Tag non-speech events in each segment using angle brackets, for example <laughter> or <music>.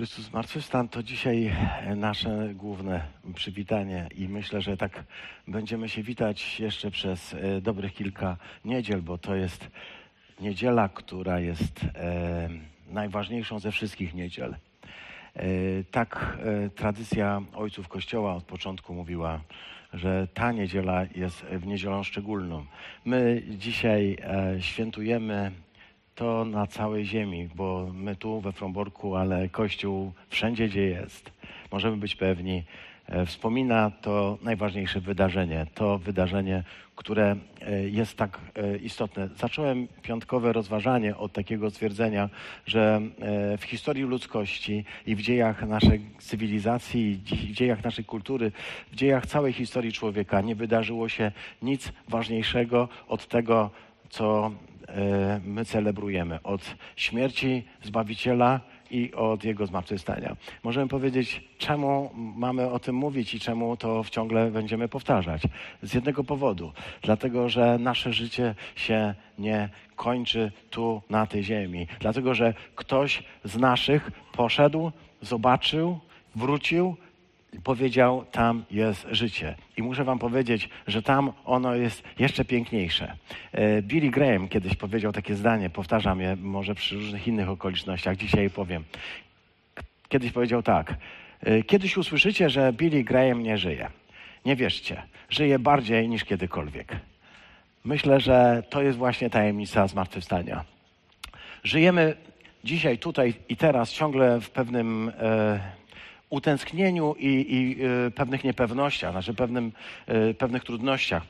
Chrystus Zmartwychwstał to dzisiaj nasze główne przywitanie i myślę, że tak będziemy się witać jeszcze przez e, dobrych kilka niedziel, bo to jest niedziela, która jest e, najważniejszą ze wszystkich niedziel. E, tak e, tradycja ojców Kościoła od początku mówiła, że ta niedziela jest w niedzielą szczególną. My dzisiaj e, świętujemy to na całej ziemi, bo my tu we Fromborku, ale Kościół wszędzie, gdzie jest, możemy być pewni, e, wspomina to najważniejsze wydarzenie, to wydarzenie, które e, jest tak e, istotne. Zacząłem piątkowe rozważanie od takiego stwierdzenia, że w historii ludzkości i w dziejach naszej cywilizacji, w dziejach naszej kultury, w dziejach całej historii człowieka nie wydarzyło się nic ważniejszego od tego, co my celebrujemy od śmierci Zbawiciela i od Jego zmartwychwstania. Możemy powiedzieć, czemu mamy o tym mówić i czemu to ciągle będziemy powtarzać. Z jednego powodu. Dlatego, że nasze życie się nie kończy tu, na tej ziemi. Dlatego, że ktoś z naszych poszedł, zobaczył, wrócił powiedział, tam jest życie. I muszę wam powiedzieć, że tam ono jest jeszcze piękniejsze. E, Billy Graham kiedyś powiedział takie zdanie, powtarzam je może przy różnych innych okolicznościach, dzisiaj powiem. Kiedyś powiedział tak, e, kiedyś usłyszycie, że Billy Graham nie żyje. Nie wierzcie, żyje bardziej niż kiedykolwiek. Myślę, że to jest właśnie tajemnica zmartwychwstania. Żyjemy dzisiaj, tutaj i teraz ciągle w pewnym e, utęsknieniu i, i y, pewnych niepewnościach, znaczy pewnym, y, pewnych trudnościach.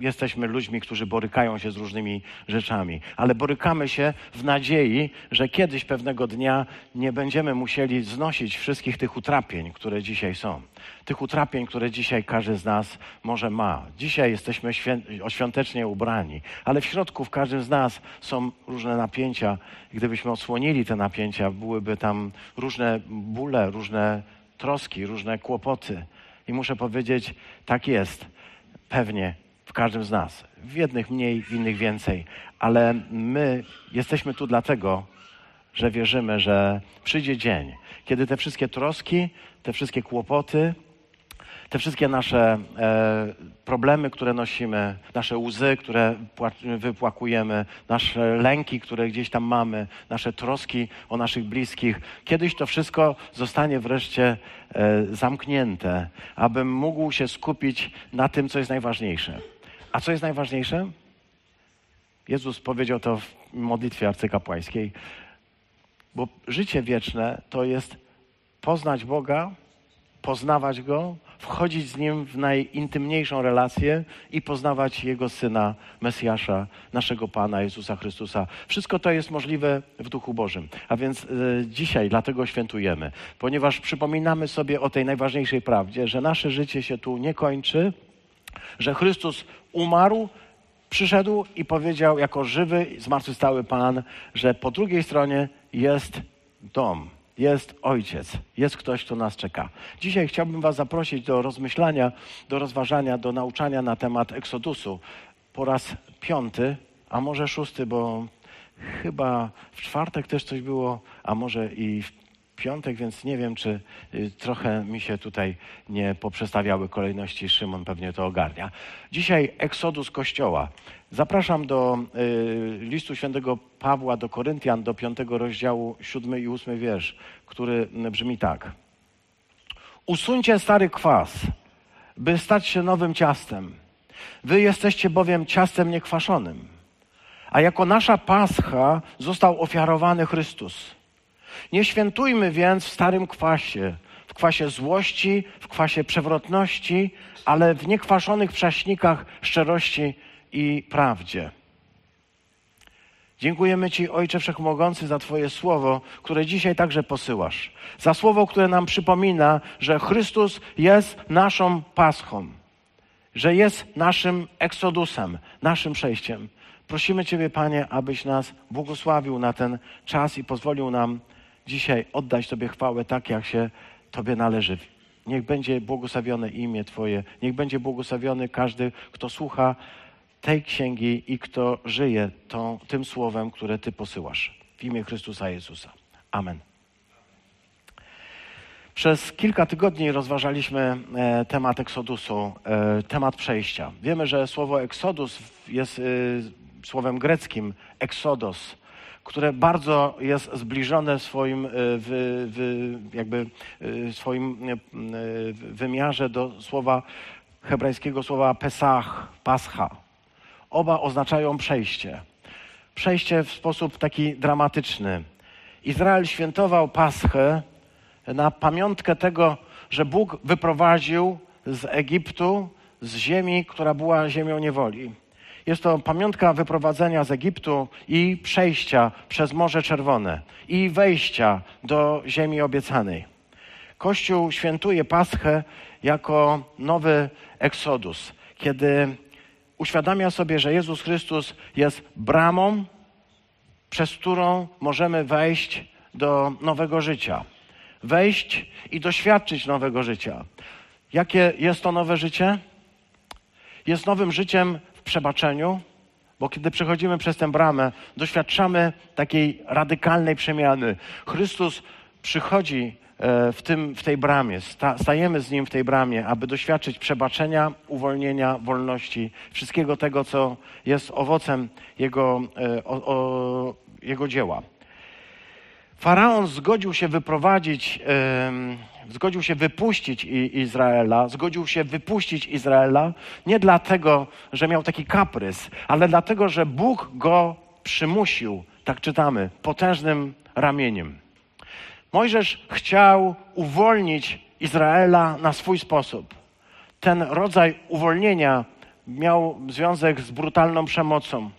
Jesteśmy ludźmi, którzy borykają się z różnymi rzeczami, ale borykamy się w nadziei, że kiedyś pewnego dnia nie będziemy musieli znosić wszystkich tych utrapień, które dzisiaj są. Tych utrapień, które dzisiaj każdy z nas może ma. Dzisiaj jesteśmy świątecznie ubrani, ale w środku w każdym z nas są różne napięcia. Gdybyśmy odsłonili te napięcia, byłyby tam różne bóle, różne troski, różne kłopoty. I muszę powiedzieć, tak jest. Pewnie w każdym z nas. W jednych mniej, w innych więcej. Ale my jesteśmy tu dlatego, że wierzymy, że przyjdzie dzień, kiedy te wszystkie troski, te wszystkie kłopoty, te wszystkie nasze e, problemy, które nosimy, nasze łzy, które wypłakujemy, nasze lęki, które gdzieś tam mamy, nasze troski o naszych bliskich, kiedyś to wszystko zostanie wreszcie e, zamknięte, abym mógł się skupić na tym, co jest najważniejsze. A co jest najważniejsze? Jezus powiedział to w modlitwie arcykapłańskiej, bo życie wieczne to jest poznać Boga, poznawać Go, wchodzić z Nim w najintymniejszą relację i poznawać Jego Syna, Mesjasza, naszego Pana Jezusa Chrystusa. Wszystko to jest możliwe w Duchu Bożym. A więc y, dzisiaj dlatego świętujemy, ponieważ przypominamy sobie o tej najważniejszej prawdzie, że nasze życie się tu nie kończy, że Chrystus umarł, przyszedł i powiedział jako żywy, zmartwychwstały Pan, że po drugiej stronie jest dom jest Ojciec, jest ktoś, kto nas czeka. Dzisiaj chciałbym Was zaprosić do rozmyślania, do rozważania, do nauczania na temat Eksodusu po raz piąty, a może szósty, bo chyba w czwartek też coś było, a może i w piątek, więc nie wiem, czy y, trochę mi się tutaj nie poprzestawiały kolejności. Szymon pewnie to ogarnia. Dzisiaj Eksodus Kościoła. Zapraszam do y, listu świętego Pawła do Koryntian, do piątego rozdziału, siódmy i ósmy wiersz, który brzmi tak. Usuńcie stary kwas, by stać się nowym ciastem. Wy jesteście bowiem ciastem niekwaszonym. A jako nasza pascha został ofiarowany Chrystus. Nie świętujmy więc w starym kwasie, w kwasie złości, w kwasie przewrotności, ale w niekwaszonych prześnikach szczerości i prawdzie. Dziękujemy Ci, Ojcze Wszechmogący, za Twoje słowo, które dzisiaj także posyłasz. Za słowo, które nam przypomina, że Chrystus jest naszą paschą, że jest naszym eksodusem, naszym przejściem. Prosimy Ciebie, Panie, abyś nas błogosławił na ten czas i pozwolił nam dzisiaj oddać Tobie chwałę tak, jak się Tobie należy. Niech będzie błogosławione imię Twoje, niech będzie błogosławiony każdy, kto słucha tej księgi i kto żyje tą, tym słowem, które Ty posyłasz. W imię Chrystusa Jezusa. Amen. Przez kilka tygodni rozważaliśmy e, temat eksodusu, e, temat przejścia. Wiemy, że słowo eksodus jest e, słowem greckim exodos, które bardzo jest zbliżone w swoim, e, w, jakby, e, swoim e, wymiarze do słowa hebrajskiego słowa pesach, pascha. Oba oznaczają przejście. Przejście w sposób taki dramatyczny. Izrael świętował Paschę na pamiątkę tego, że Bóg wyprowadził z Egiptu, z ziemi, która była ziemią niewoli. Jest to pamiątka wyprowadzenia z Egiptu i przejścia przez Morze Czerwone i wejścia do ziemi obiecanej. Kościół świętuje Paschę jako nowy eksodus, kiedy uświadamia sobie, że Jezus Chrystus jest bramą, przez którą możemy wejść do nowego życia. Wejść i doświadczyć nowego życia. Jakie jest to nowe życie? Jest nowym życiem przebaczeniu, bo kiedy przechodzimy przez tę bramę, doświadczamy takiej radykalnej przemiany. Chrystus przychodzi e, w, tym, w tej bramie, stajemy z Nim w tej bramie, aby doświadczyć przebaczenia, uwolnienia, wolności, wszystkiego tego, co jest owocem Jego, e, o, o, jego dzieła. Faraon zgodził się wyprowadzić, zgodził się wypuścić Izraela, zgodził się wypuścić Izraela nie dlatego, że miał taki kaprys, ale dlatego, że Bóg go przymusił, tak czytamy, potężnym ramieniem. Mojżesz chciał uwolnić Izraela na swój sposób. Ten rodzaj uwolnienia miał związek z brutalną przemocą.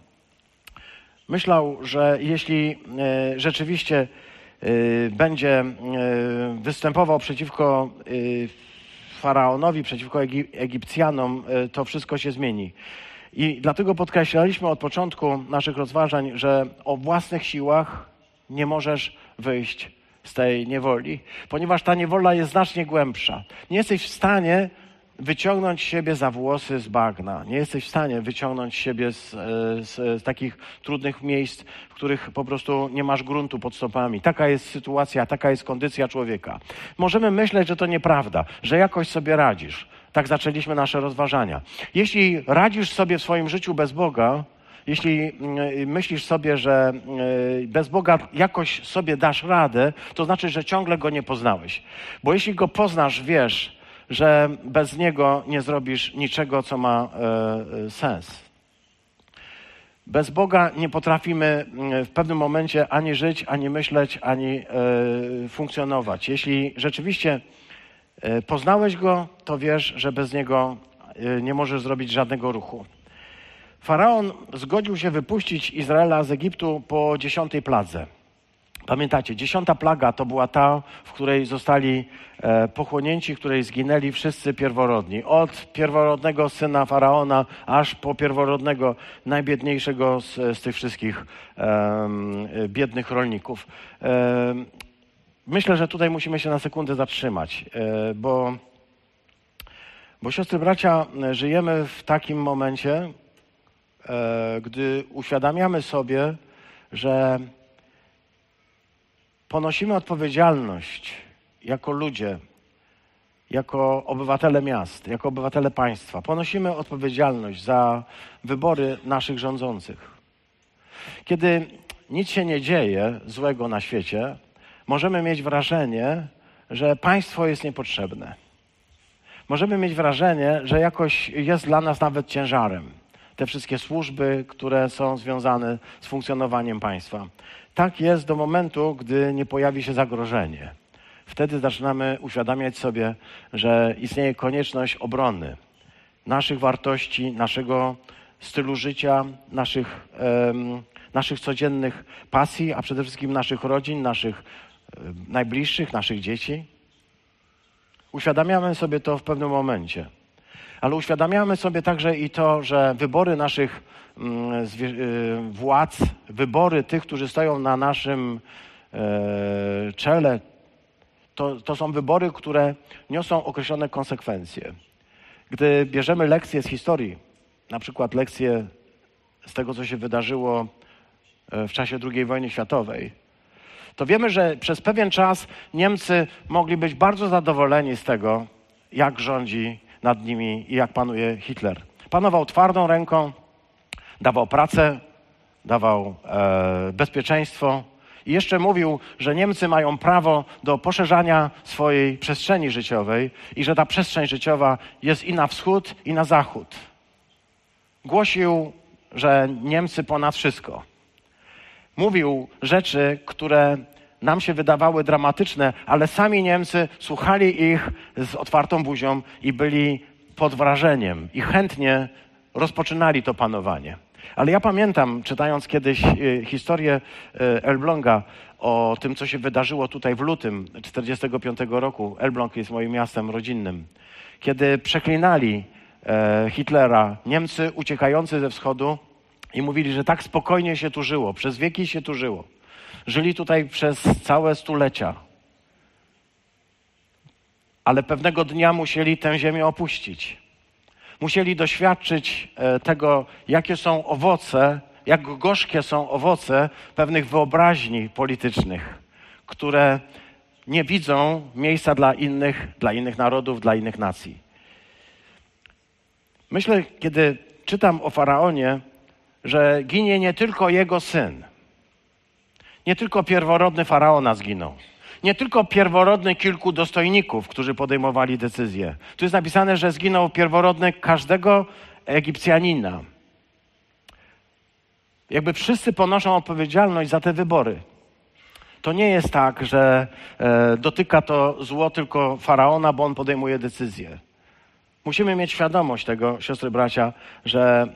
Myślał, że jeśli e, rzeczywiście będzie y, występował przeciwko y, faraonowi, przeciwko Egipcjanom, to wszystko się zmieni. I dlatego podkreślaliśmy od początku naszych rozważań, że o własnych siłach nie możesz wyjść z tej niewoli, ponieważ ta niewola jest znacznie głębsza. Nie jesteś w stanie wyciągnąć siebie za włosy z bagna. Nie jesteś w stanie wyciągnąć siebie z, e, z, z, takich trudnych miejsc, w których po prostu nie masz gruntu pod stopami. Taka jest sytuacja, taka jest kondycja człowieka. Możemy myśleć, że to nieprawda, że jakoś sobie radzisz. Tak zaczęliśmy nasze rozważania. Jeśli radzisz sobie w swoim życiu bez Boga, jeśli mm, myślisz sobie, że e, bez Boga jakoś sobie dasz radę, to znaczy, że ciągle Go nie poznałeś. Bo jeśli Go poznasz, wiesz, że bez niego nie zrobisz niczego, co ma e, e, sens. Bez Boga nie potrafimy mm, w pewnym momencie ani żyć, ani myśleć, ani e, funkcjonować. Jeśli rzeczywiście poznałeś Go, to wiesz, że bez Niego nie możesz zrobić żadnego ruchu. Faraon zgodził się wypuścić Izraela z Egiptu po dziesiątej pladze. Pamiętacie, dziesiąta plaga to była ta, w której zostali e, pochłonięci, w której zginęli wszyscy pierworodni. Od pierworodnego syna faraona, aż po pierworodnego, najbiedniejszego z, z tych wszystkich e, biednych rolników. E, myślę, że tutaj musimy się na sekundę zatrzymać, e, bo, bo siostry bracia, żyjemy w takim momencie, e, gdy uświadamiamy sobie, że ponosimy odpowiedzialność jako ludzie, jako obywatele miast, jako obywatele państwa. Ponosimy odpowiedzialność za wybory naszych rządzących. Kiedy nic się nie dzieje złego na świecie, możemy mieć wrażenie, że państwo jest niepotrzebne. Możemy mieć wrażenie, że jakoś jest dla nas nawet ciężarem te wszystkie służby, które są związane z funkcjonowaniem państwa. Tak jest do momentu, gdy nie pojawi się zagrożenie. Wtedy zaczynamy uświadamiać sobie, że istnieje konieczność obrony naszych wartości, naszego stylu życia, naszych, um, naszych codziennych pasji, a przede wszystkim naszych rodzin, naszych um, najbliższych, naszych dzieci. Uświadamiamy sobie to w pewnym momencie ale uświadamiamy sobie także i to, że wybory naszych mm, y, władz, wybory tych, którzy stoją na naszym e, czele, to, to są wybory, które niosą określone konsekwencje. Gdy bierzemy lekcje z historii, na przykład lekcje z tego, co się wydarzyło e, w czasie II wojny światowej, to wiemy, że przez pewien czas Niemcy mogli być bardzo zadowoleni z tego, jak rządzi nad nimi i jak panuje Hitler. Panował twardą ręką, dawał pracę, dawał e, bezpieczeństwo i jeszcze mówił, że Niemcy mają prawo do poszerzania swojej przestrzeni życiowej i że ta przestrzeń życiowa jest i na wschód, i na zachód. Głosił, że Niemcy ponad wszystko. Mówił rzeczy, które nam się wydawały dramatyczne, ale sami Niemcy słuchali ich z otwartą buzią i byli pod wrażeniem i chętnie rozpoczynali to panowanie. Ale ja pamiętam, czytając kiedyś y, historię y, Elbląga o tym, co się wydarzyło tutaj w lutym 1945 roku. Elbląg jest moim miastem rodzinnym. Kiedy przeklinali e, Hitlera Niemcy uciekający ze wschodu i mówili, że tak spokojnie się tu żyło, przez wieki się tu żyło. Żyli tutaj przez całe stulecia. Ale pewnego dnia musieli tę ziemię opuścić musieli doświadczyć e, tego, jakie są owoce, jak gorzkie są owoce pewnych wyobraźni politycznych, które nie widzą miejsca dla innych, dla innych narodów, dla innych nacji. Myślę, kiedy czytam o faraonie, że ginie nie tylko jego syn, nie tylko pierworodny faraona zginął, nie tylko pierworodny kilku dostojników, którzy podejmowali decyzje. Tu jest napisane, że zginął pierworodny każdego Egipcjanina. Jakby wszyscy ponoszą odpowiedzialność za te wybory. To nie jest tak, że e, dotyka to zło tylko faraona, bo on podejmuje decyzje. Musimy mieć świadomość tego, siostry bracia, że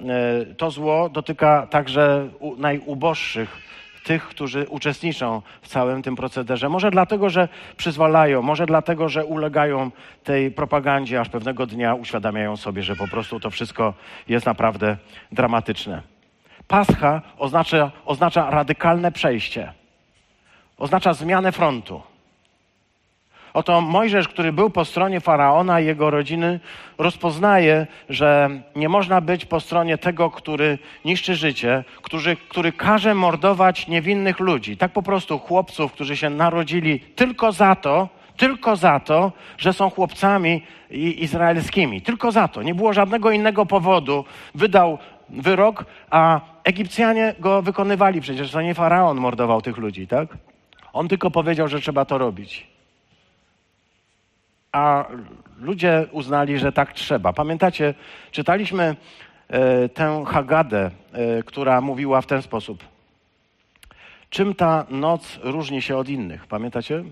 e, to zło dotyka także u, najuboższych tych, którzy uczestniczą w całym tym procederze. Może dlatego, że przyzwalają, może dlatego, że ulegają tej propagandzie, aż pewnego dnia uświadamiają sobie, że po prostu to wszystko jest naprawdę dramatyczne. Pascha oznacza, oznacza radykalne przejście, oznacza zmianę frontu. Oto Mojżesz, który był po stronie faraona i jego rodziny, rozpoznaje, że nie można być po stronie tego, który niszczy życie, który, który każe mordować niewinnych ludzi. Tak po prostu chłopców, którzy się narodzili tylko za to, tylko za to, że są chłopcami izraelskimi. Tylko za to. Nie było żadnego innego powodu. Wydał wyrok, a Egipcjanie go wykonywali. Przecież to nie faraon mordował tych ludzi, tak? On tylko powiedział, że trzeba to robić a ludzie uznali, że tak trzeba. Pamiętacie, czytaliśmy e, tę Hagadę, e, która mówiła w ten sposób. Czym ta noc różni się od innych? Pamiętacie?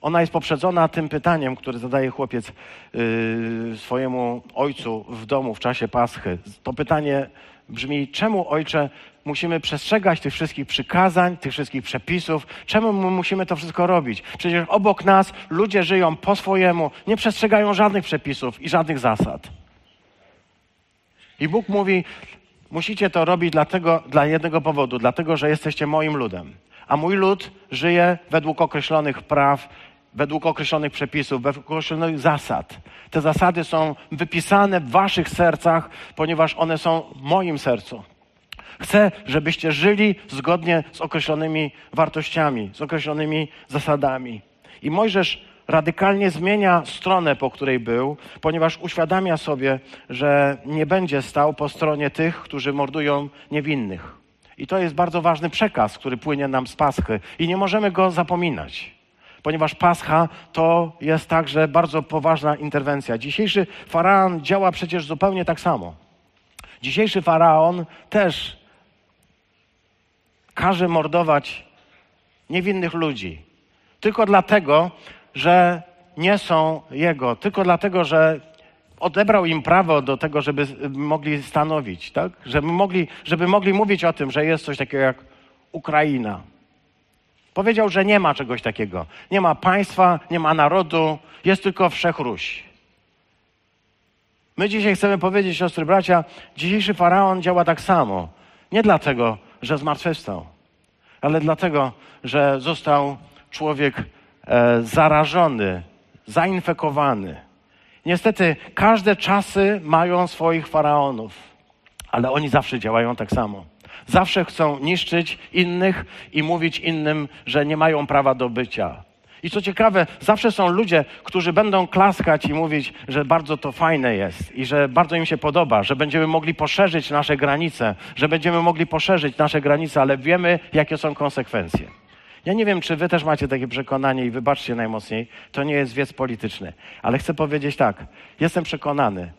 Ona jest poprzedzona tym pytaniem, które zadaje chłopiec yy, swojemu ojcu w domu w czasie Paschy. To pytanie brzmi: czemu ojcze musimy przestrzegać tych wszystkich przykazań, tych wszystkich przepisów? Czemu my musimy to wszystko robić? Przecież obok nas ludzie żyją po swojemu, nie przestrzegają żadnych przepisów i żadnych zasad. I Bóg mówi: Musicie to robić dlatego, dla jednego powodu, dlatego że jesteście moim ludem. A mój lud żyje według określonych praw według określonych przepisów, według określonych zasad. Te zasady są wypisane w waszych sercach, ponieważ one są w moim sercu. Chcę, żebyście żyli zgodnie z określonymi wartościami, z określonymi zasadami. I Mojżesz radykalnie zmienia stronę, po której był, ponieważ uświadamia sobie, że nie będzie stał po stronie tych, którzy mordują niewinnych. I to jest bardzo ważny przekaz, który płynie nam z Paschy i nie możemy go zapominać ponieważ Pascha to jest także bardzo poważna interwencja. Dzisiejszy faraon działa przecież zupełnie tak samo. Dzisiejszy faraon też każe mordować niewinnych ludzi. Tylko dlatego, że nie są jego. Tylko dlatego, że odebrał im prawo do tego, żeby mogli stanowić, tak? Żeby mogli, żeby mogli mówić o tym, że jest coś takiego jak Ukraina. Powiedział, że nie ma czegoś takiego. Nie ma państwa, nie ma narodu, jest tylko wszechruś. My dzisiaj chcemy powiedzieć, siostry bracia, dzisiejszy faraon działa tak samo. Nie dlatego, że zmartwychwstał, ale dlatego, że został człowiek e, zarażony, zainfekowany. Niestety, każde czasy mają swoich faraonów, ale oni zawsze działają tak samo. Zawsze chcą niszczyć innych i mówić innym, że nie mają prawa do bycia. I co ciekawe, zawsze są ludzie, którzy będą klaskać i mówić, że bardzo to fajne jest i że bardzo im się podoba, że będziemy mogli poszerzyć nasze granice, że będziemy mogli poszerzyć nasze granice, ale wiemy, jakie są konsekwencje. Ja nie wiem, czy wy też macie takie przekonanie i wybaczcie najmocniej, to nie jest wiec polityczny, ale chcę powiedzieć tak, jestem przekonany,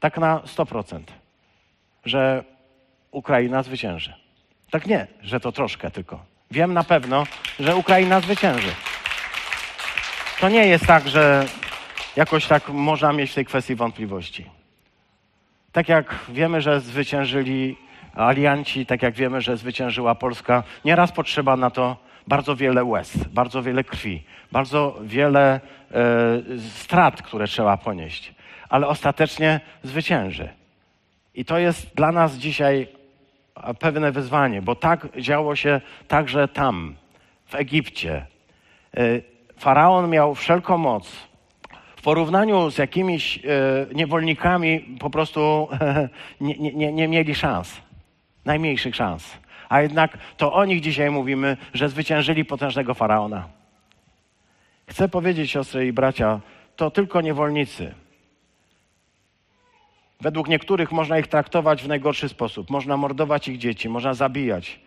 tak na 100%, że Ukraina zwycięży. Tak nie, że to troszkę tylko. Wiem na pewno, że Ukraina zwycięży. To nie jest tak, że jakoś tak można mieć w tej kwestii wątpliwości. Tak jak wiemy, że zwyciężyli alianci, tak jak wiemy, że zwyciężyła Polska, nieraz potrzeba na to bardzo wiele łez, bardzo wiele krwi, bardzo wiele e, strat, które trzeba ponieść, ale ostatecznie zwycięży. I to jest dla nas dzisiaj pewne wyzwanie, bo tak działo się także tam, w Egipcie. E, Faraon miał wszelką moc. W porównaniu z jakimiś e, niewolnikami po prostu <laughs> nie, nie, nie mieli szans, najmniejszych szans. A jednak to o nich dzisiaj mówimy, że zwyciężyli potężnego faraona. Chcę powiedzieć, siostry i bracia, to tylko niewolnicy. Według niektórych można ich traktować w najgorszy sposób. Można mordować ich dzieci, można zabijać,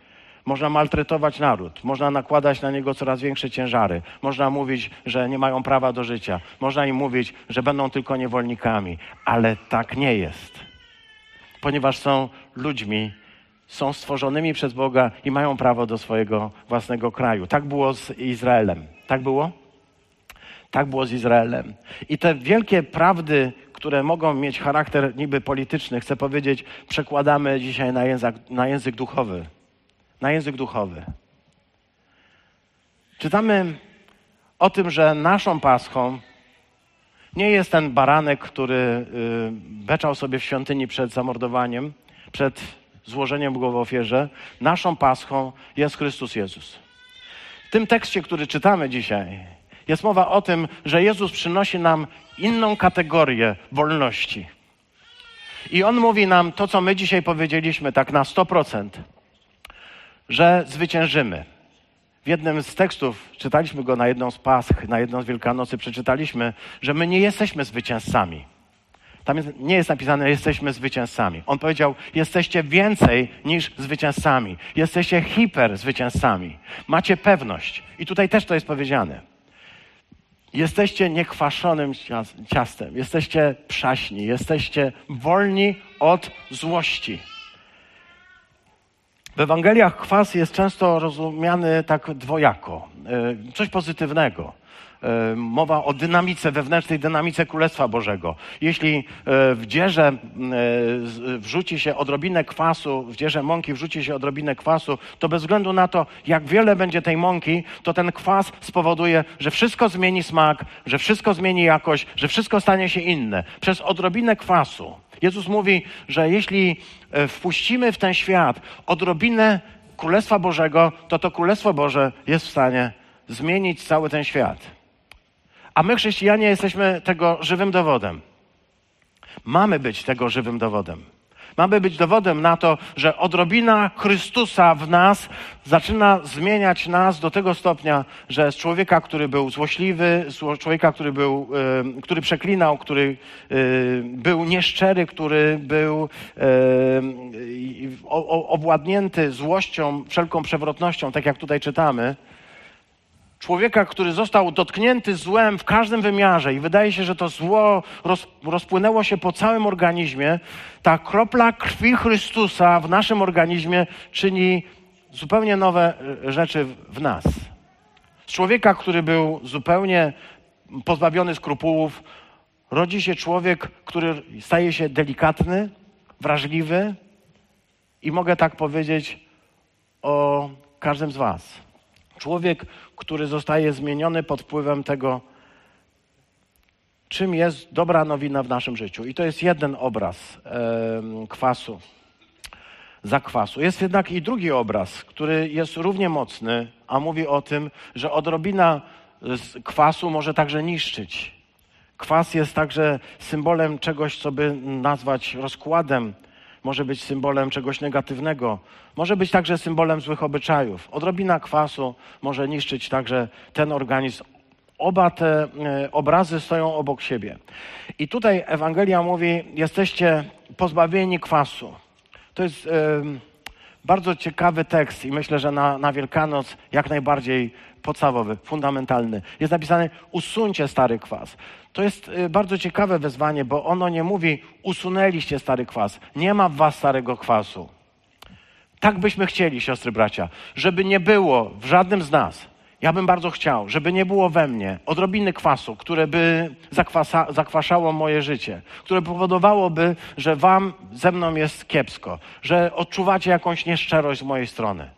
można maltretować naród, można nakładać na niego coraz większe ciężary, można mówić, że nie mają prawa do życia, można im mówić, że będą tylko niewolnikami, ale tak nie jest. Ponieważ są ludźmi, są stworzonymi przez Boga i mają prawo do swojego własnego kraju. Tak było z Izraelem. Tak było? Tak było z Izraelem. I te wielkie prawdy, które mogą mieć charakter niby polityczny, chcę powiedzieć, przekładamy dzisiaj na język, na język duchowy. Na język duchowy. Czytamy o tym, że naszą paschą nie jest ten baranek, który y, beczał sobie w świątyni przed zamordowaniem, przed złożeniem go w ofierze. Naszą paschą jest Chrystus Jezus. W tym tekście, który czytamy dzisiaj, jest mowa o tym, że Jezus przynosi nam inną kategorię wolności. I On mówi nam to, co my dzisiaj powiedzieliśmy, tak na 100%, że zwyciężymy. W jednym z tekstów, czytaliśmy go na jedną z Pasch, na jedną z Wielkanocy, przeczytaliśmy, że my nie jesteśmy zwycięzcami. Tam jest, nie jest napisane, jesteśmy zwycięzcami. On powiedział, jesteście więcej niż zwycięzcami. Jesteście hiper zwycięzcami. Macie pewność. I tutaj też to jest powiedziane. Jesteście niekwaszonym ciastem, jesteście przaśni, jesteście wolni od złości. W Ewangeliach kwas jest często rozumiany tak dwojako, e, coś pozytywnego. E, mowa o dynamice, wewnętrznej dynamice Królestwa Bożego. Jeśli e, w dzierze wrzuci się odrobinę kwasu, w dzierze mąki wrzuci się odrobinę kwasu, to bez względu na to, jak wiele będzie tej mąki, to ten kwas spowoduje, że wszystko zmieni smak, że wszystko zmieni jakość, że wszystko stanie się inne. Przez odrobinę kwasu. Jezus mówi, że jeśli e, wpuścimy w ten świat odrobinę Królestwa Bożego, to to Królestwo Boże jest w stanie zmienić cały ten świat. A my, chrześcijanie, jesteśmy tego żywym dowodem. Mamy być tego żywym dowodem. Mamy być dowodem na to, że odrobina Chrystusa w nas zaczyna zmieniać nas do tego stopnia, że z człowieka, który był złośliwy, z człowieka, który, był, y, który przeklinał, który y, był nieszczery, który był y, obładnięty złością, wszelką przewrotnością, tak jak tutaj czytamy, człowieka, który został dotknięty złem w każdym wymiarze i wydaje się, że to zło roz, rozpłynęło się po całym organizmie, ta kropla krwi Chrystusa w naszym organizmie czyni zupełnie nowe e, rzeczy w nas. Z człowieka, który był zupełnie pozbawiony skrupułów, rodzi się człowiek, który staje się delikatny, wrażliwy i mogę tak powiedzieć o każdym z Was. Człowiek, który zostaje zmieniony pod wpływem tego, czym jest dobra nowina w naszym życiu. I to jest jeden obraz e, kwasu, zakwasu. Jest jednak i drugi obraz, który jest równie mocny, a mówi o tym, że odrobina kwasu może także niszczyć. Kwas jest także symbolem czegoś, co by nazwać rozkładem, może być symbolem czegoś negatywnego, może być także symbolem złych obyczajów. Odrobina kwasu może niszczyć także ten organizm. Oba te e, obrazy stoją obok siebie. I tutaj Ewangelia mówi: jesteście pozbawieni kwasu. To jest bardzo ciekawy tekst i myślę, że na, na Wielkanoc jak najbardziej podstawowy, fundamentalny. Jest napisane: usuńcie stary kwas. To jest y, bardzo ciekawe wezwanie, bo ono nie mówi: usunęliście stary kwas. Nie ma w was starego kwasu. Tak byśmy chcieli, siostry bracia, żeby nie było w żadnym z nas. Ja bym bardzo chciał, żeby nie było we mnie odrobiny kwasu, które by zakwasa, zakwaszało moje życie, które powodowałoby, że wam ze mną jest kiepsko, że odczuwacie jakąś nieszczerość z mojej strony,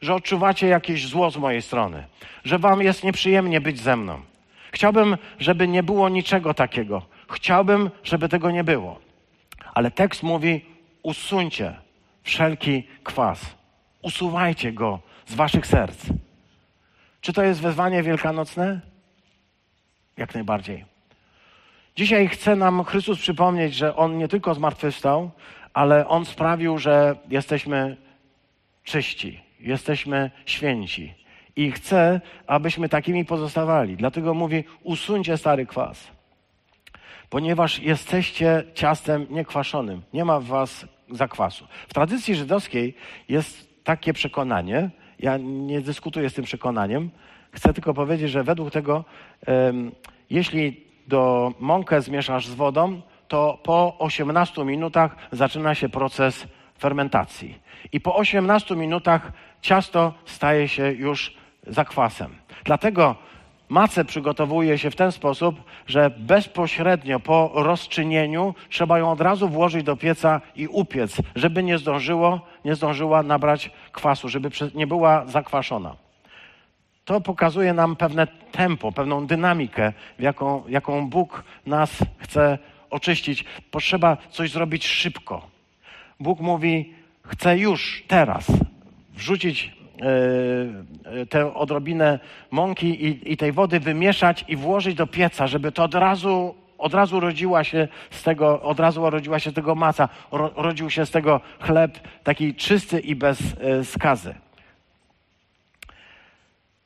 że odczuwacie jakieś zło z mojej strony, że wam jest nieprzyjemnie być ze mną. Chciałbym, żeby nie było niczego takiego. Chciałbym, żeby tego nie było. Ale tekst mówi: usuńcie wszelki kwas. Usuwajcie go z waszych serc. Czy to jest wezwanie wielkanocne? Jak najbardziej. Dzisiaj chce nam Chrystus przypomnieć, że On nie tylko zmartwychwstał, ale On sprawił, że jesteśmy czyści, jesteśmy święci. I chce, abyśmy takimi pozostawali. Dlatego mówi: usuńcie stary kwas. Ponieważ jesteście ciastem niekwaszonym. Nie ma w was zakwasu. W tradycji żydowskiej jest takie przekonanie, ja nie dyskutuję z tym przekonaniem. Chcę tylko powiedzieć, że według tego, um, jeśli do mąkę zmieszasz z wodą, to po 18 minutach zaczyna się proces fermentacji. I po 18 minutach ciasto staje się już zakwasem. Dlatego macę przygotowuje się w ten sposób, że bezpośrednio po rozczynieniu trzeba ją od razu włożyć do pieca i upiec, żeby nie zdążyło, nie zdążyła nabrać kwasu, żeby nie była zakwaszona. To pokazuje nam pewne tempo, pewną dynamikę, jaką, jaką Bóg nas chce oczyścić. Potrzeba coś zrobić szybko. Bóg mówi, chcę już, teraz wrzucić E, e, tę odrobinę mąki i, i tej wody wymieszać i włożyć do pieca, żeby to od razu od razu rodziła się z tego, od razu rodziła się tego maca, ro, rodził się z tego chleb taki czysty i bez e, skazy.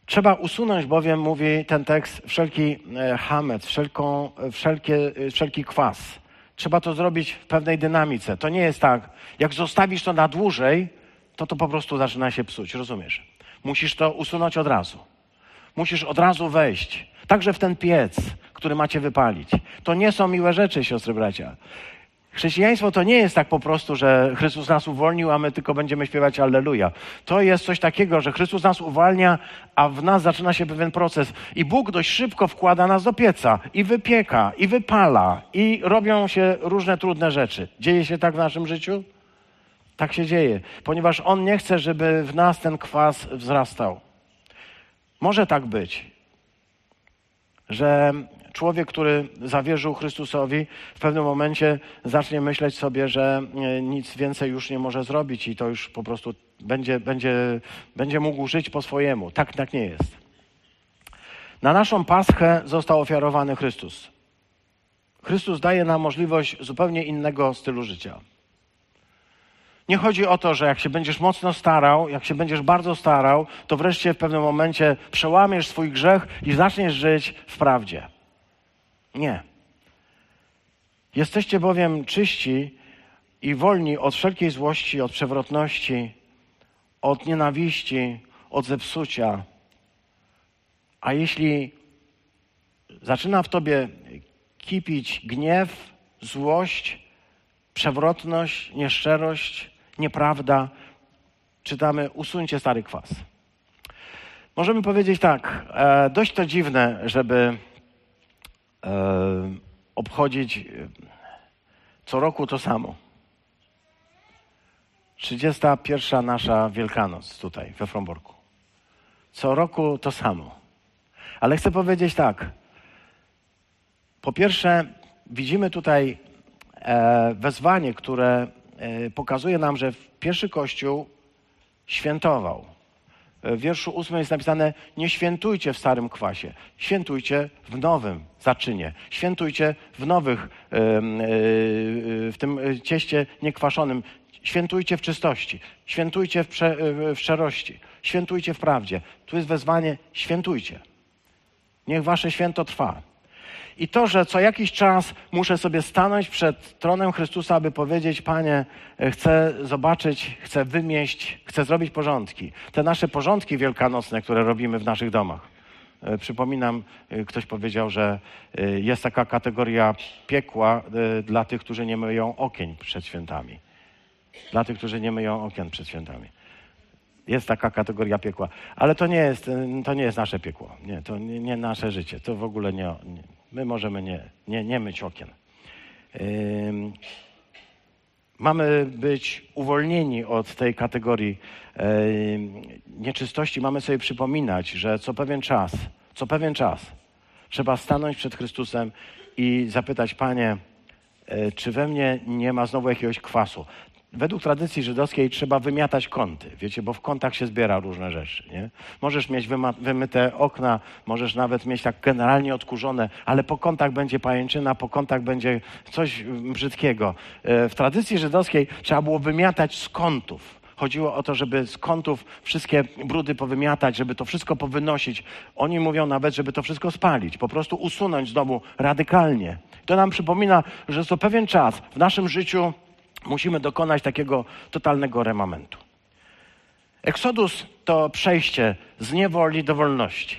Trzeba usunąć bowiem, mówi ten tekst, wszelki hamec, wszelką, wszelkie, wszelki kwas. Trzeba to zrobić w pewnej dynamice. To nie jest tak, jak zostawisz to na dłużej, to to po prostu zaczyna się psuć, rozumiesz? Musisz to usunąć od razu. Musisz od razu wejść, także w ten piec, który macie wypalić. To nie są miłe rzeczy, siostry bracia. Chrześcijaństwo to nie jest tak po prostu, że Chrystus nas uwolnił, a my tylko będziemy śpiewać Alleluja. To jest coś takiego, że Chrystus nas uwalnia, a w nas zaczyna się pewien proces. I Bóg dość szybko wkłada nas do pieca i wypieka, i wypala, i robią się różne trudne rzeczy. Dzieje się tak w naszym życiu? Tak się dzieje, ponieważ On nie chce, żeby w nas ten kwas wzrastał. Może tak być, że człowiek, który zawierzył Chrystusowi, w pewnym momencie zacznie myśleć sobie, że e, nic więcej już nie może zrobić i to już po prostu będzie, będzie, będzie mógł żyć po swojemu. Tak, tak nie jest. Na naszą paschę został ofiarowany Chrystus. Chrystus daje nam możliwość zupełnie innego stylu życia. Nie chodzi o to, że jak się będziesz mocno starał, jak się będziesz bardzo starał, to wreszcie w pewnym momencie przełamiesz swój grzech i zaczniesz żyć w prawdzie. Nie. Jesteście bowiem czyści i wolni od wszelkiej złości, od przewrotności, od nienawiści, od zepsucia. A jeśli zaczyna w tobie kipić gniew, złość, przewrotność, nieszczerość, nieprawda, czytamy usuńcie stary kwas. Możemy powiedzieć tak, e, dość to dziwne, żeby e, obchodzić e, co roku to samo. 31 nasza Wielkanoc tutaj we Fromborku. Co roku to samo. Ale chcę powiedzieć tak. Po pierwsze, widzimy tutaj e, wezwanie, które pokazuje nam, że pierwszy Kościół świętował. W wierszu ósmym jest napisane: Nie świętujcie w starym kwasie, świętujcie w nowym zaczynie. Świętujcie w nowych, e, w tym cieście niekwaszonym. Świętujcie w czystości, świętujcie w, prze, w szczerości, świętujcie w prawdzie. Tu jest wezwanie: świętujcie. Niech wasze święto trwa. I to, że co jakiś czas muszę sobie stanąć przed tronem Chrystusa, aby powiedzieć: Panie, chcę zobaczyć, chcę wymieść, chcę zrobić porządki. Te nasze porządki wielkanocne, które robimy w naszych domach. E, przypominam, e, ktoś powiedział, że e, jest taka kategoria piekła dla tych, którzy nie myją okien przed świętami. Dla tych, którzy nie myją okien przed świętami. Jest taka kategoria piekła. Ale to nie jest, to nie jest nasze piekło. Nie, to nie, nie nasze życie. To w ogóle nie, nie My możemy nie, nie, nie myć okien. Mamy być uwolnieni od tej kategorii nieczystości. Mamy sobie przypominać, że co pewien czas, co pewien czas trzeba stanąć przed Chrystusem i zapytać, Panie, yy, czy we mnie nie ma znowu jakiegoś kwasu? Według tradycji żydowskiej trzeba wymiatać kąty, wiecie, bo w kątach się zbiera różne rzeczy. Nie? Możesz mieć wymyte okna, możesz nawet mieć tak generalnie odkurzone, ale po kątach będzie pajęczyna, po kątach będzie coś brzydkiego. E, w tradycji żydowskiej trzeba było wymiatać z kątów. Chodziło o to, żeby z kątów wszystkie brudy powymiatać, żeby to wszystko powynosić. Oni mówią nawet, żeby to wszystko spalić, po prostu usunąć z domu radykalnie. To nam przypomina, że co pewien czas w naszym życiu musimy dokonać takiego totalnego remamentu. Eksodus to przejście z niewoli do wolności.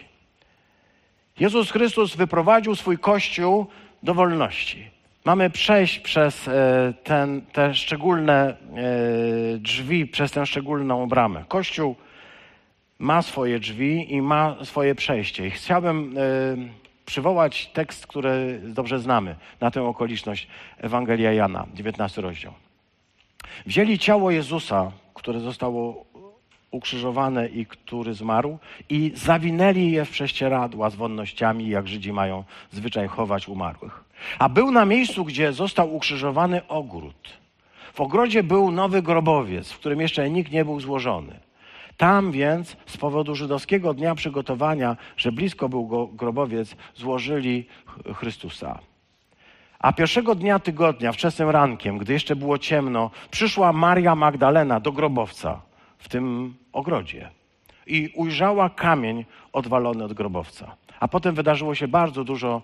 Jezus Chrystus wyprowadził swój kościół do wolności. Mamy przejść przez e, ten, te szczególne e, drzwi, przez tę szczególną bramę. Kościół ma swoje drzwi i ma swoje przejście. I chciałbym e, przywołać tekst, który dobrze znamy na tę okoliczność Ewangelia Jana, 19 rozdział. Wzięli ciało Jezusa, które zostało ukrzyżowane i który zmarł, i zawinęli je w prześcieradła z wonnościami, jak Żydzi mają zwyczaj chować umarłych. A był na miejscu, gdzie został ukrzyżowany ogród. W ogrodzie był nowy grobowiec, w którym jeszcze nikt nie był złożony. Tam więc z powodu żydowskiego dnia przygotowania, że blisko był grobowiec, złożyli Chrystusa. A pierwszego dnia tygodnia, wczesnym rankiem, gdy jeszcze było ciemno, przyszła Maria Magdalena do grobowca w tym ogrodzie i ujrzała kamień odwalony od grobowca. A potem wydarzyło się bardzo dużo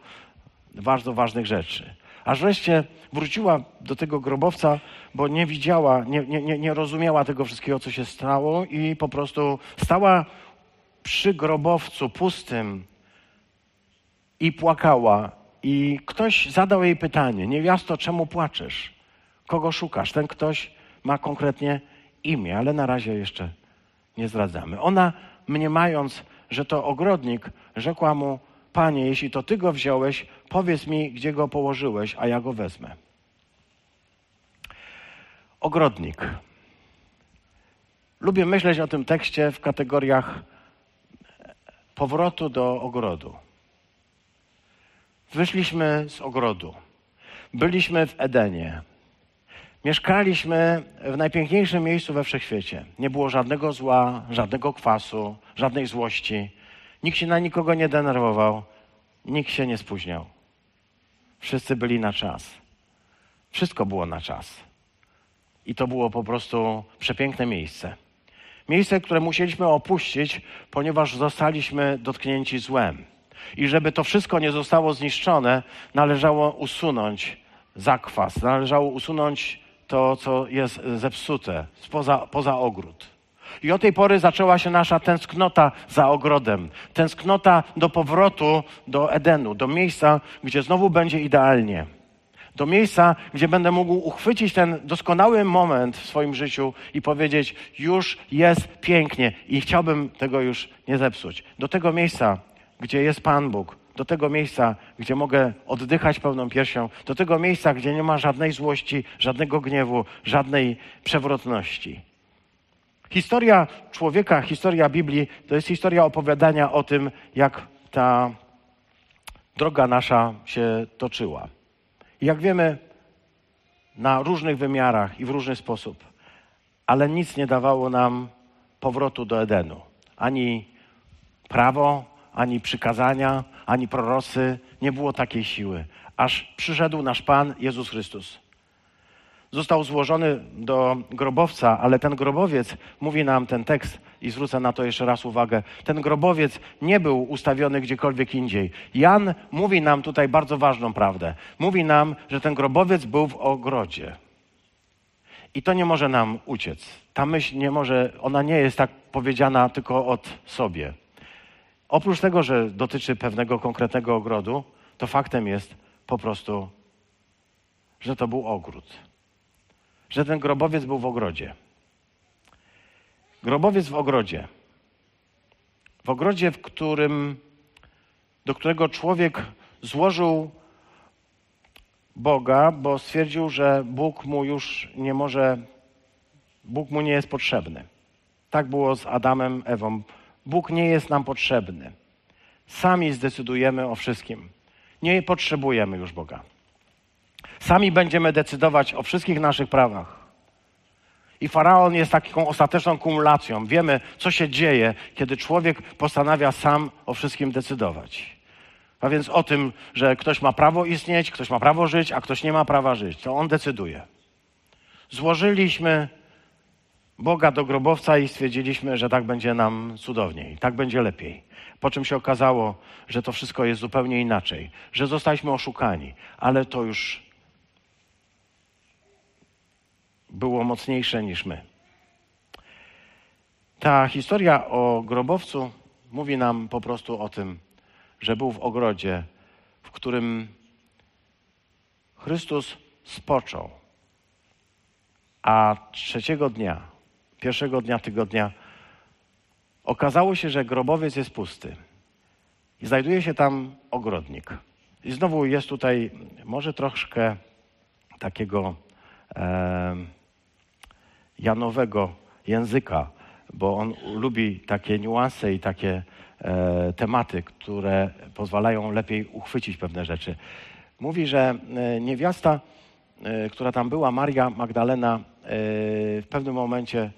bardzo ważnych rzeczy. Aż wreszcie wróciła do tego grobowca, bo nie widziała, nie, nie, nie rozumiała tego wszystkiego, co się stało, i po prostu stała przy grobowcu pustym i płakała i ktoś zadał jej pytanie: Niewiasto, czemu płaczesz? Kogo szukasz? Ten ktoś ma konkretnie imię, ale na razie jeszcze nie zdradzamy. Ona, mniemając, że to ogrodnik, rzekła mu: Panie, jeśli to ty go wziąłeś, powiedz mi, gdzie go położyłeś, a ja go wezmę. Ogrodnik. Lubię myśleć o tym tekście w kategoriach powrotu do ogrodu. Wyszliśmy z ogrodu. Byliśmy w Edenie. Mieszkaliśmy w najpiękniejszym miejscu we wszechświecie. Nie było żadnego zła, żadnego kwasu, żadnej złości. Nikt się na nikogo nie denerwował. Nikt się nie spóźniał. Wszyscy byli na czas. Wszystko było na czas. I to było po prostu przepiękne miejsce. Miejsce, które musieliśmy opuścić, ponieważ zostaliśmy dotknięci złem. I żeby to wszystko nie zostało zniszczone, należało usunąć zakwas, należało usunąć to, co jest zepsute, poza, poza ogród. I od tej pory zaczęła się nasza tęsknota za ogrodem, tęsknota do powrotu do Edenu, do miejsca, gdzie znowu będzie idealnie. Do miejsca, gdzie będę mógł uchwycić ten doskonały moment w swoim życiu i powiedzieć: Już jest pięknie i chciałbym tego już nie zepsuć. Do tego miejsca, gdzie jest Pan Bóg, do tego miejsca, gdzie mogę oddychać pełną piersią, do tego miejsca, gdzie nie ma żadnej złości, żadnego gniewu, żadnej przewrotności. Historia człowieka, historia Biblii to jest historia opowiadania o tym, jak ta droga nasza się toczyła. I jak wiemy, na różnych wymiarach i w różny sposób, ale nic nie dawało nam powrotu do Edenu ani prawo, ani przykazania, ani prorosy. Nie było takiej siły. Aż przyszedł nasz Pan Jezus Chrystus. Został złożony do grobowca, ale ten grobowiec, mówi nam ten tekst, i zwrócę na to jeszcze raz uwagę, ten grobowiec nie był ustawiony gdziekolwiek indziej. Jan mówi nam tutaj bardzo ważną prawdę. Mówi nam, że ten grobowiec był w ogrodzie. I to nie może nam uciec. Ta myśl nie może, ona nie jest tak powiedziana tylko od sobie. Oprócz tego, że dotyczy pewnego konkretnego ogrodu, to faktem jest po prostu, że to był ogród. Że ten grobowiec był w ogrodzie. Grobowiec w ogrodzie. W ogrodzie, w którym, do którego człowiek złożył Boga, bo stwierdził, że Bóg mu już nie może, Bóg mu nie jest potrzebny. Tak było z Adamem, Ewą. Bóg nie jest nam potrzebny. Sami zdecydujemy o wszystkim. Nie potrzebujemy już Boga. Sami będziemy decydować o wszystkich naszych prawach. I faraon jest taką ostateczną kumulacją. Wiemy, co się dzieje, kiedy człowiek postanawia sam o wszystkim decydować. A więc o tym, że ktoś ma prawo istnieć, ktoś ma prawo żyć, a ktoś nie ma prawa żyć. To on decyduje. Złożyliśmy Boga do grobowca i stwierdziliśmy, że tak będzie nam cudowniej, tak będzie lepiej. Po czym się okazało, że to wszystko jest zupełnie inaczej, że zostaliśmy oszukani, ale to już było mocniejsze niż my. Ta historia o grobowcu mówi nam po prostu o tym, że był w ogrodzie, w którym Chrystus spoczął, a trzeciego dnia, pierwszego dnia tygodnia, okazało się, że grobowiec jest pusty. I znajduje się tam ogrodnik. I znowu jest tutaj może troszkę takiego. E, Janowego języka, bo on lubi takie niuanse i takie e, tematy, które pozwalają lepiej uchwycić pewne rzeczy. Mówi, że e, niewiasta, e, która tam była, Maria Magdalena, e, w pewnym momencie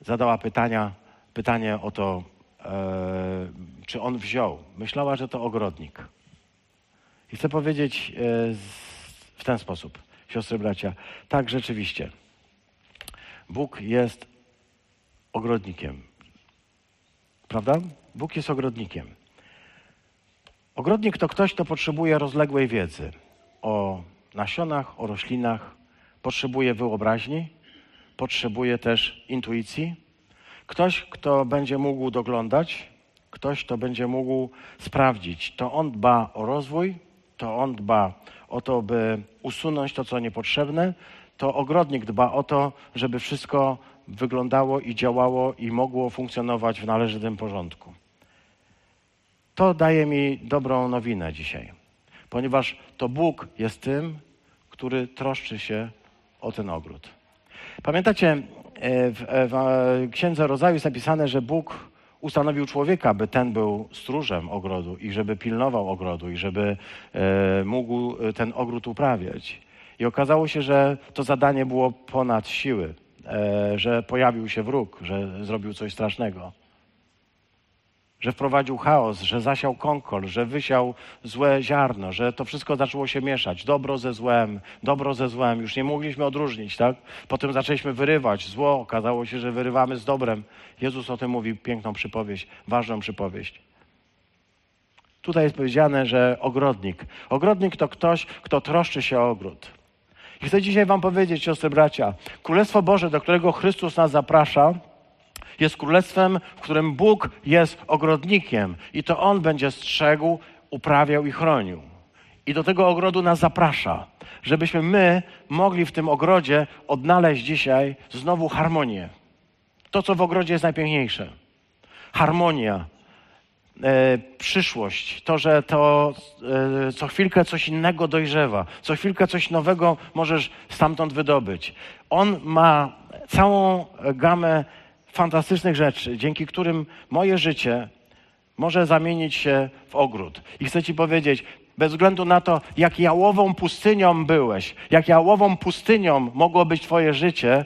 zadała pytania, pytanie o to, e, czy on wziął. Myślała, że to ogrodnik. I chcę powiedzieć e, w ten sposób, siostry, bracia, tak rzeczywiście. Bóg jest ogrodnikiem. Prawda? Bóg jest ogrodnikiem. Ogrodnik to ktoś, kto potrzebuje rozległej wiedzy o nasionach, o roślinach, potrzebuje wyobraźni, potrzebuje też intuicji. Ktoś, kto będzie mógł doglądać, ktoś, kto będzie mógł sprawdzić. To on dba o rozwój, to on dba o to, by usunąć to, co niepotrzebne, to ogrodnik dba o to, żeby wszystko wyglądało i działało i mogło funkcjonować w należytym porządku. To daje mi dobrą nowinę dzisiaj, ponieważ to Bóg jest tym, który troszczy się o ten ogród. Pamiętacie, e, w, e, w Księdze Rodzaju jest napisane, że Bóg ustanowił człowieka, by ten był stróżem ogrodu i żeby pilnował ogrodu i żeby e, mógł ten ogród uprawiać. I okazało się, że to zadanie było ponad siły, e, że pojawił się wróg, że zrobił coś strasznego. Że wprowadził chaos, że zasiał konkol, że wysiał złe ziarno, że to wszystko zaczęło się mieszać. Dobro ze złem, dobro ze złem. Już nie mogliśmy odróżnić, tak? Potem zaczęliśmy wyrywać zło. Okazało się, że wyrywamy z dobrem. Jezus o tym mówi piękną przypowieść, ważną przypowieść. Tutaj jest powiedziane, że ogrodnik. Ogrodnik to ktoś, kto troszczy się o ogród. I chcę dzisiaj Wam powiedzieć, siostry bracia, Królestwo Boże, do którego Chrystus nas zaprasza, jest królestwem, w którym Bóg jest ogrodnikiem i to On będzie strzegł, uprawiał i chronił. I do tego ogrodu nas zaprasza, żebyśmy my mogli w tym ogrodzie odnaleźć dzisiaj znowu harmonię. To, co w ogrodzie jest najpiękniejsze. Harmonia, e, przyszłość, to, że to e, co chwilkę coś innego dojrzewa, co chwilkę coś nowego możesz stamtąd wydobyć. On ma całą gamę fantastycznych rzeczy, dzięki którym moje życie może zamienić się w ogród. I chcę Ci powiedzieć, bez względu na to, jak jałową pustynią byłeś, jak jałową pustynią mogło być Twoje życie,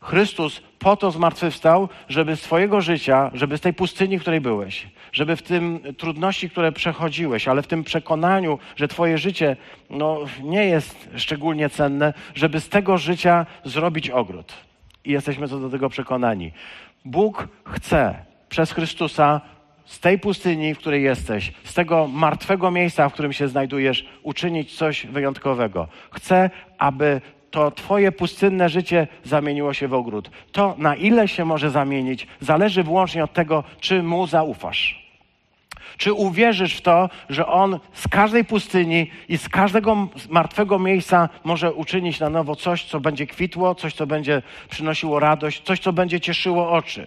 Chrystus po to zmartwychwstał, żeby z Twojego życia, żeby z tej pustyni, w której byłeś, żeby w tym trudności, które przechodziłeś, ale w tym przekonaniu, że Twoje życie no, nie jest szczególnie cenne, żeby z tego życia zrobić ogród. I jesteśmy co do tego przekonani. Bóg chce przez Chrystusa z tej pustyni, w której jesteś, z tego martwego miejsca, w którym się znajdujesz, uczynić coś wyjątkowego. Chce, aby to Twoje pustynne życie zamieniło się w ogród. To, na ile się może zamienić, zależy wyłącznie od tego, czy Mu zaufasz. Czy uwierzysz w to, że On z każdej pustyni i z każdego martwego miejsca może uczynić na nowo coś, co będzie kwitło, coś, co będzie przynosiło radość, coś, co będzie cieszyło oczy?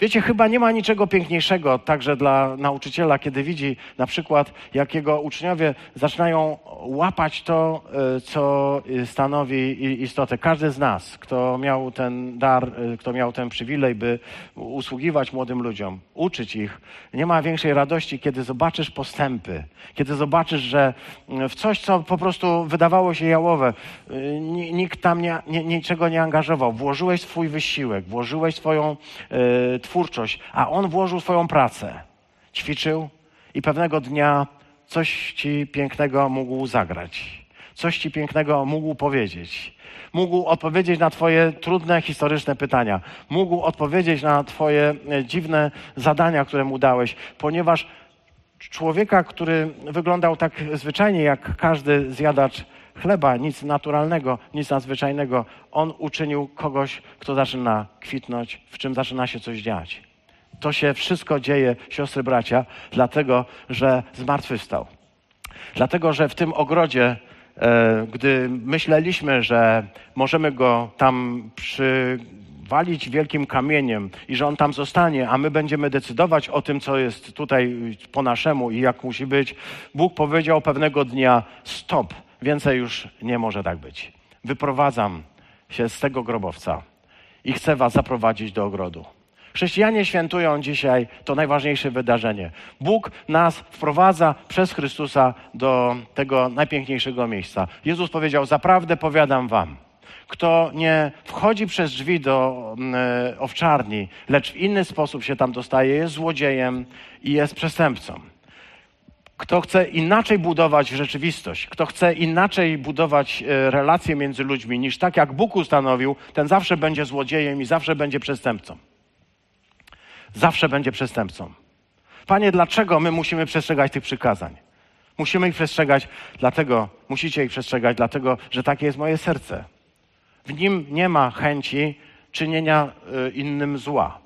Wiecie, chyba nie ma niczego piękniejszego także dla nauczyciela, kiedy widzi na przykład, jak jego uczniowie zaczynają łapać to, e, co stanowi istotę. Każdy z nas, kto miał ten dar, e, kto miał ten przywilej, by usługiwać młodym ludziom, uczyć ich, nie ma większej radości, kiedy zobaczysz postępy, kiedy zobaczysz, że w coś, co po prostu wydawało się jałowe, e, nikt tam nie, nie, niczego nie angażował. Włożyłeś swój wysiłek, włożyłeś swoją twórczość, a on włożył swoją pracę. Ćwiczył i pewnego dnia coś ci pięknego mógł zagrać. Coś ci pięknego mógł powiedzieć. Mógł odpowiedzieć na Twoje trudne historyczne pytania. Mógł odpowiedzieć na Twoje e, dziwne zadania, które mu dałeś, ponieważ człowieka, który wyglądał tak zwyczajnie jak każdy zjadacz chleba, nic naturalnego, nic nadzwyczajnego. On uczynił kogoś, kto zaczyna kwitnąć, w czym zaczyna się coś dziać. To się wszystko dzieje, siostry, bracia, dlatego, że zmartwychwstał. Dlatego, że w tym ogrodzie, e, gdy myśleliśmy, że możemy go tam przywalić wielkim kamieniem i że on tam zostanie, a my będziemy decydować o tym, co jest tutaj po naszemu i jak musi być, Bóg powiedział pewnego dnia: stop Więcej już nie może tak być. Wyprowadzam się z tego grobowca i chcę Was zaprowadzić do ogrodu. Chrześcijanie świętują dzisiaj to najważniejsze wydarzenie. Bóg nas wprowadza przez Chrystusa do tego najpiękniejszego miejsca. Jezus powiedział: Zaprawdę powiadam Wam, kto nie wchodzi przez drzwi do mm, e, owczarni, lecz w inny sposób się tam dostaje, jest złodziejem i jest przestępcą. Kto chce inaczej budować rzeczywistość, kto chce inaczej budować e, relacje między ludźmi niż tak, jak Bóg ustanowił, ten zawsze będzie złodziejem i zawsze będzie przestępcą. Zawsze będzie przestępcą. Panie, dlaczego my musimy przestrzegać tych przykazań? Musimy ich przestrzegać, dlatego, musicie ich przestrzegać, dlatego, że takie jest moje serce. W nim nie ma chęci czynienia e, innym zła.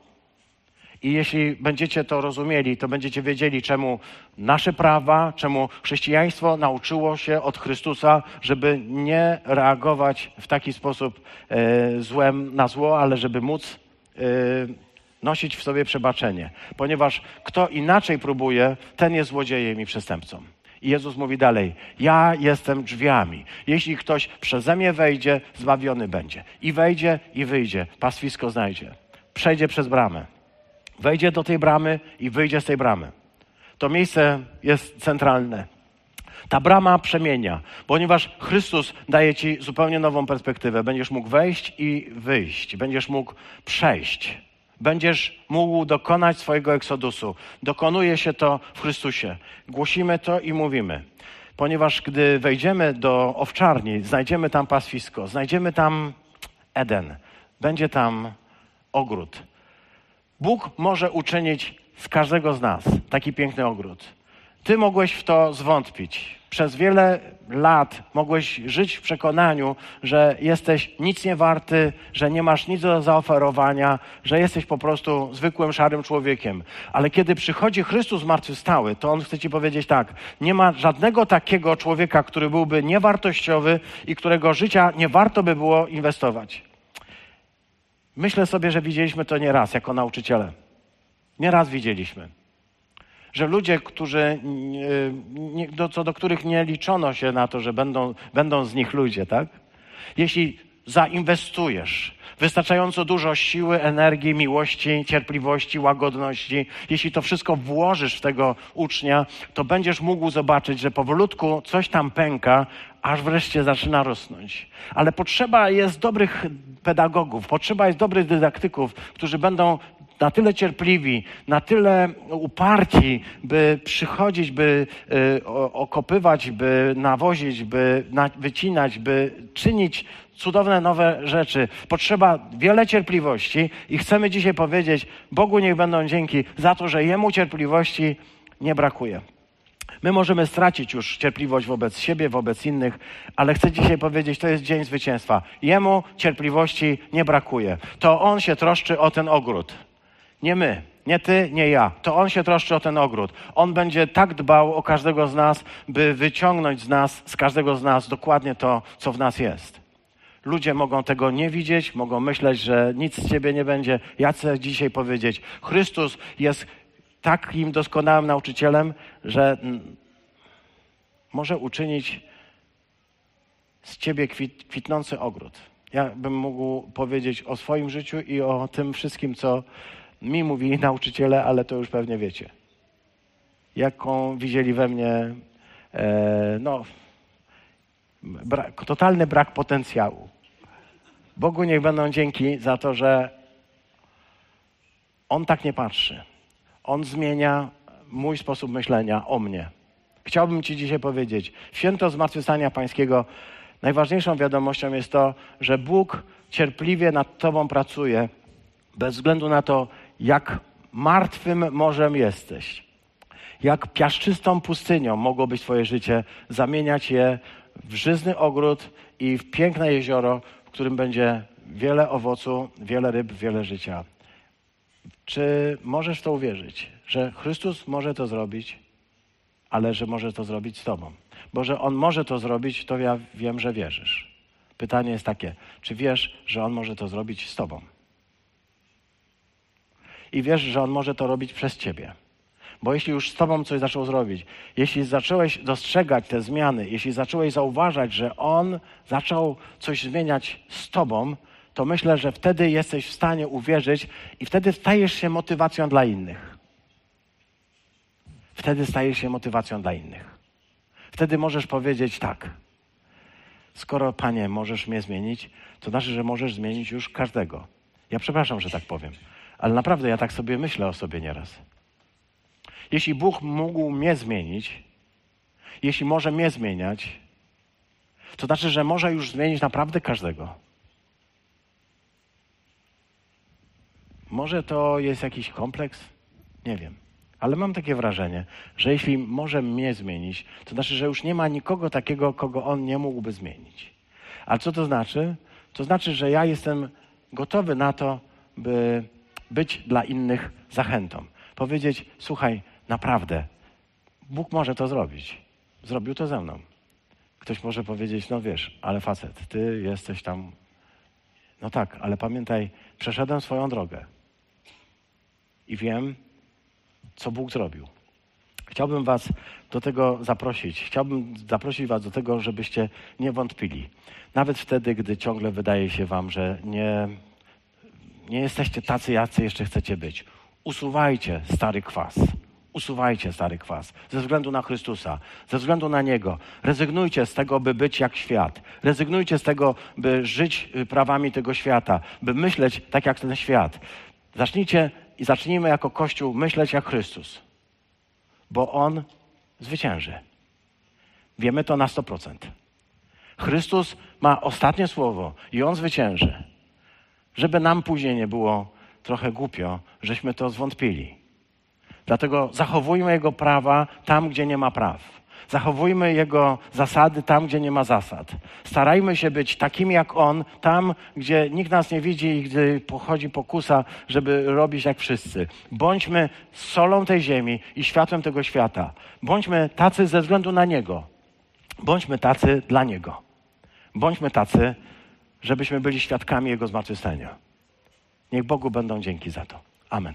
I jeśli będziecie to rozumieli, to będziecie wiedzieli, czemu nasze prawa, czemu chrześcijaństwo nauczyło się od Chrystusa, żeby nie reagować w taki sposób e, złem na zło, ale żeby móc e, nosić w sobie przebaczenie. Ponieważ kto inaczej próbuje, ten jest złodziejem i przestępcą. I Jezus mówi dalej: Ja jestem drzwiami. Jeśli ktoś przeze mnie wejdzie, zbawiony będzie. I wejdzie, i wyjdzie. Pastwisko znajdzie. Przejdzie przez bramę. Wejdzie do tej bramy i wyjdzie z tej bramy. To miejsce jest centralne. Ta brama przemienia, ponieważ Chrystus daje ci zupełnie nową perspektywę. Będziesz mógł wejść i wyjść, będziesz mógł przejść, będziesz mógł dokonać swojego eksodusu. Dokonuje się to w Chrystusie. Głosimy to i mówimy. Ponieważ gdy wejdziemy do owczarni, znajdziemy tam pastwisko, znajdziemy tam Eden, będzie tam ogród Bóg może uczynić z każdego z nas taki piękny ogród. Ty mogłeś w to zwątpić. Przez wiele lat mogłeś żyć w przekonaniu, że jesteś nic nie warty, że nie masz nic do zaoferowania, że jesteś po prostu zwykłym szarym człowiekiem. Ale kiedy przychodzi Chrystus zmartwychwstały, to On chce ci powiedzieć tak: nie ma żadnego takiego człowieka, który byłby niewartościowy i którego życia nie warto by było inwestować. Myślę sobie, że widzieliśmy to nieraz jako nauczyciele. Nieraz widzieliśmy, że ludzie, którzy, do, co do których nie liczono się na to, że będą, będą z nich ludzie, tak? Jeśli zainwestujesz wystarczająco dużo siły, energii, miłości, cierpliwości, łagodności, jeśli to wszystko włożysz w tego ucznia, to będziesz mógł zobaczyć, że powolutku coś tam pęka, aż wreszcie zaczyna rosnąć. Ale potrzeba jest dobrych pedagogów, potrzeba jest dobrych dydaktyków, którzy będą na tyle cierpliwi, na tyle uparci, by przychodzić, by y, okopywać, by nawozić, by na, wycinać, by czynić cudowne nowe rzeczy. Potrzeba wiele cierpliwości i chcemy dzisiaj powiedzieć Bogu niech będą dzięki za to, że Jemu cierpliwości nie brakuje. My możemy stracić już cierpliwość wobec siebie, wobec innych, ale chcę dzisiaj powiedzieć, to jest dzień zwycięstwa. Jemu cierpliwości nie brakuje. To On się troszczy o ten ogród. Nie my, nie ty, nie ja. To On się troszczy o ten ogród. On będzie tak dbał o każdego z nas, by wyciągnąć z nas, z każdego z nas dokładnie to, co w nas jest. Ludzie mogą tego nie widzieć, mogą myśleć, że nic z ciebie nie będzie. Ja chcę dzisiaj powiedzieć, Chrystus jest takim doskonałym nauczycielem, że może uczynić z ciebie kwit, kwitnący ogród. Ja bym mógł powiedzieć o swoim życiu i o tym wszystkim, co mi mówili nauczyciele, ale to już pewnie wiecie. Jaką widzieli we mnie, e, no, brak, totalny brak potencjału. Bogu niech będą dzięki za to, że On tak nie patrzy. On zmienia mój sposób myślenia o mnie. Chciałbym Ci dzisiaj powiedzieć, święto Zmartwychwstania Pańskiego, najważniejszą wiadomością jest to, że Bóg cierpliwie nad Tobą pracuje, bez względu na to, jak martwym morzem jesteś. Jak piaszczystą pustynią mogło być Twoje życie, zamieniać je w żyzny ogród i w piękne jezioro, w którym będzie wiele owocu, wiele ryb, wiele życia. Czy możesz w to uwierzyć, że Chrystus może to zrobić, ale że może to zrobić z Tobą? Bo że On może to zrobić, to ja wiem, że wierzysz. Pytanie jest takie, czy wiesz, że On może to zrobić z Tobą? I wiesz, że On może to robić przez Ciebie. Bo jeśli już z Tobą coś zaczął zrobić, jeśli zacząłeś dostrzegać te zmiany, jeśli zacząłeś zauważać, że On zaczął coś zmieniać z Tobą, to myślę, że wtedy jesteś w stanie uwierzyć i wtedy stajesz się motywacją dla innych. Wtedy stajesz się motywacją dla innych. Wtedy możesz powiedzieć tak. Skoro, Panie, możesz mnie zmienić, to znaczy, że możesz zmienić już każdego. Ja przepraszam, że tak powiem, ale naprawdę ja tak sobie myślę o sobie nieraz. Jeśli Bóg mógł mnie zmienić, jeśli może mnie zmieniać, to znaczy, że może już zmienić naprawdę każdego. Może to jest jakiś kompleks? Nie wiem. Ale mam takie wrażenie, że jeśli może mnie zmienić, to znaczy, że już nie ma nikogo takiego, kogo on nie mógłby zmienić. A co to znaczy? To znaczy, że ja jestem gotowy na to, by być dla innych zachętą. Powiedzieć, słuchaj, naprawdę, Bóg może to zrobić. Zrobił to ze mną. Ktoś może powiedzieć, no wiesz, ale facet, ty jesteś tam. No tak, ale pamiętaj, przeszedłem swoją drogę i wiem, co Bóg zrobił. Chciałbym Was do tego zaprosić. Chciałbym zaprosić Was do tego, żebyście nie wątpili. Nawet wtedy, gdy ciągle wydaje się Wam, że nie, nie jesteście tacy, jacy jeszcze chcecie być. Usuwajcie stary kwas. Usuwajcie stary kwas ze względu na Chrystusa, ze względu na Niego. Rezygnujcie z tego, by być jak świat. Rezygnujcie z tego, by żyć prawami tego świata, by myśleć tak jak ten świat. Zacznijcie i zacznijmy jako Kościół myśleć jak Chrystus, bo On zwycięży. Wiemy to na 100%. Chrystus ma ostatnie słowo i On zwycięży. Żeby nam później nie było trochę głupio, żeśmy to zwątpili. Dlatego zachowujmy Jego prawa tam, gdzie nie ma praw. Zachowujmy Jego zasady tam, gdzie nie ma zasad. Starajmy się być takimi jak On, tam, gdzie nikt nas nie widzi i gdy pochodzi pokusa, żeby robić jak wszyscy. Bądźmy solą tej ziemi i światłem tego świata. Bądźmy tacy ze względu na Niego. Bądźmy tacy dla Niego. Bądźmy tacy, żebyśmy byli świadkami Jego zmartwychwstania. Niech Bogu będą dzięki za to. Amen.